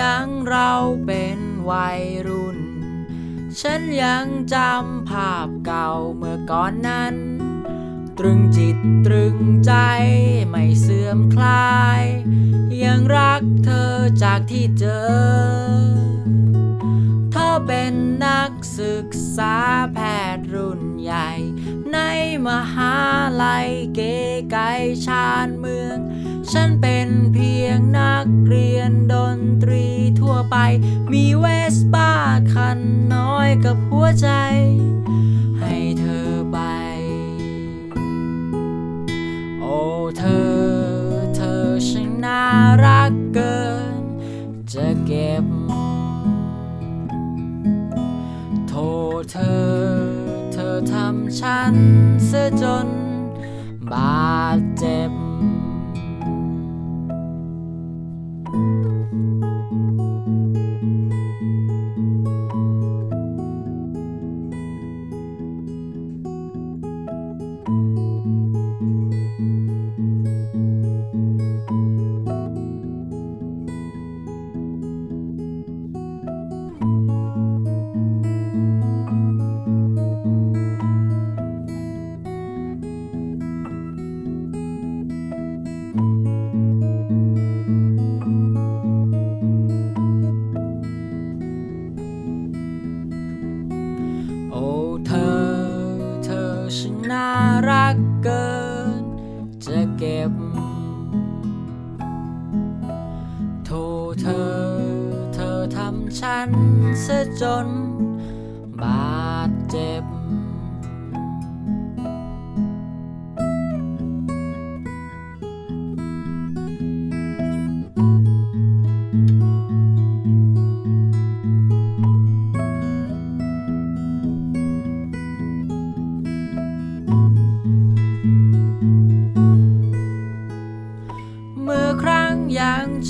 ยังเราเป็นวัยรุ่น ฉันยังจำภาพเก่าเมื่อก่อนนั้น ตรึงจิตตรึงใจไม่เสื่อมคลาย ยังรักเธอจากที่เจอ เธอเป็นนักศึกษาแพทย์รุ่นใหญ่ ในมหาลัยเก๋ไก่ชานเมือง ฉันเป็นเพียง มีเวสป้าคันน้อยกับหัวใจ ให้เธอไป โอ้เธอ เธอช่างน่ารักเกิน จะเก็บ โทษเธอ เธอทำฉันเสียจน บาดเจ็บ น่ารักเกิน จะเก็บ โทษเธอ เธอทำฉันเสียจน บาดเจ็บ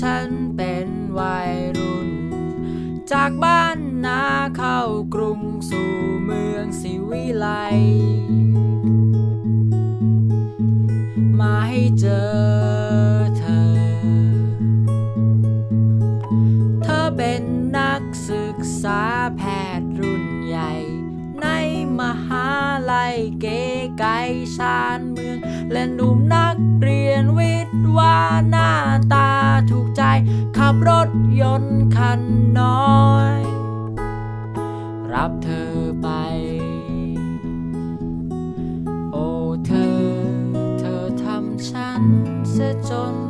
ฉันเป็นวัยรุ่น จากบ้านนาเข้ากรุงสู่เมืองสิวิไล มาให้เจอเธอ เธอเป็นนักศึกษาแพทย์รุ่นใหญ่ ในมหาลัยเก๋ไก่ชานเมืองและหนุ่มนักเรียน โอ้เ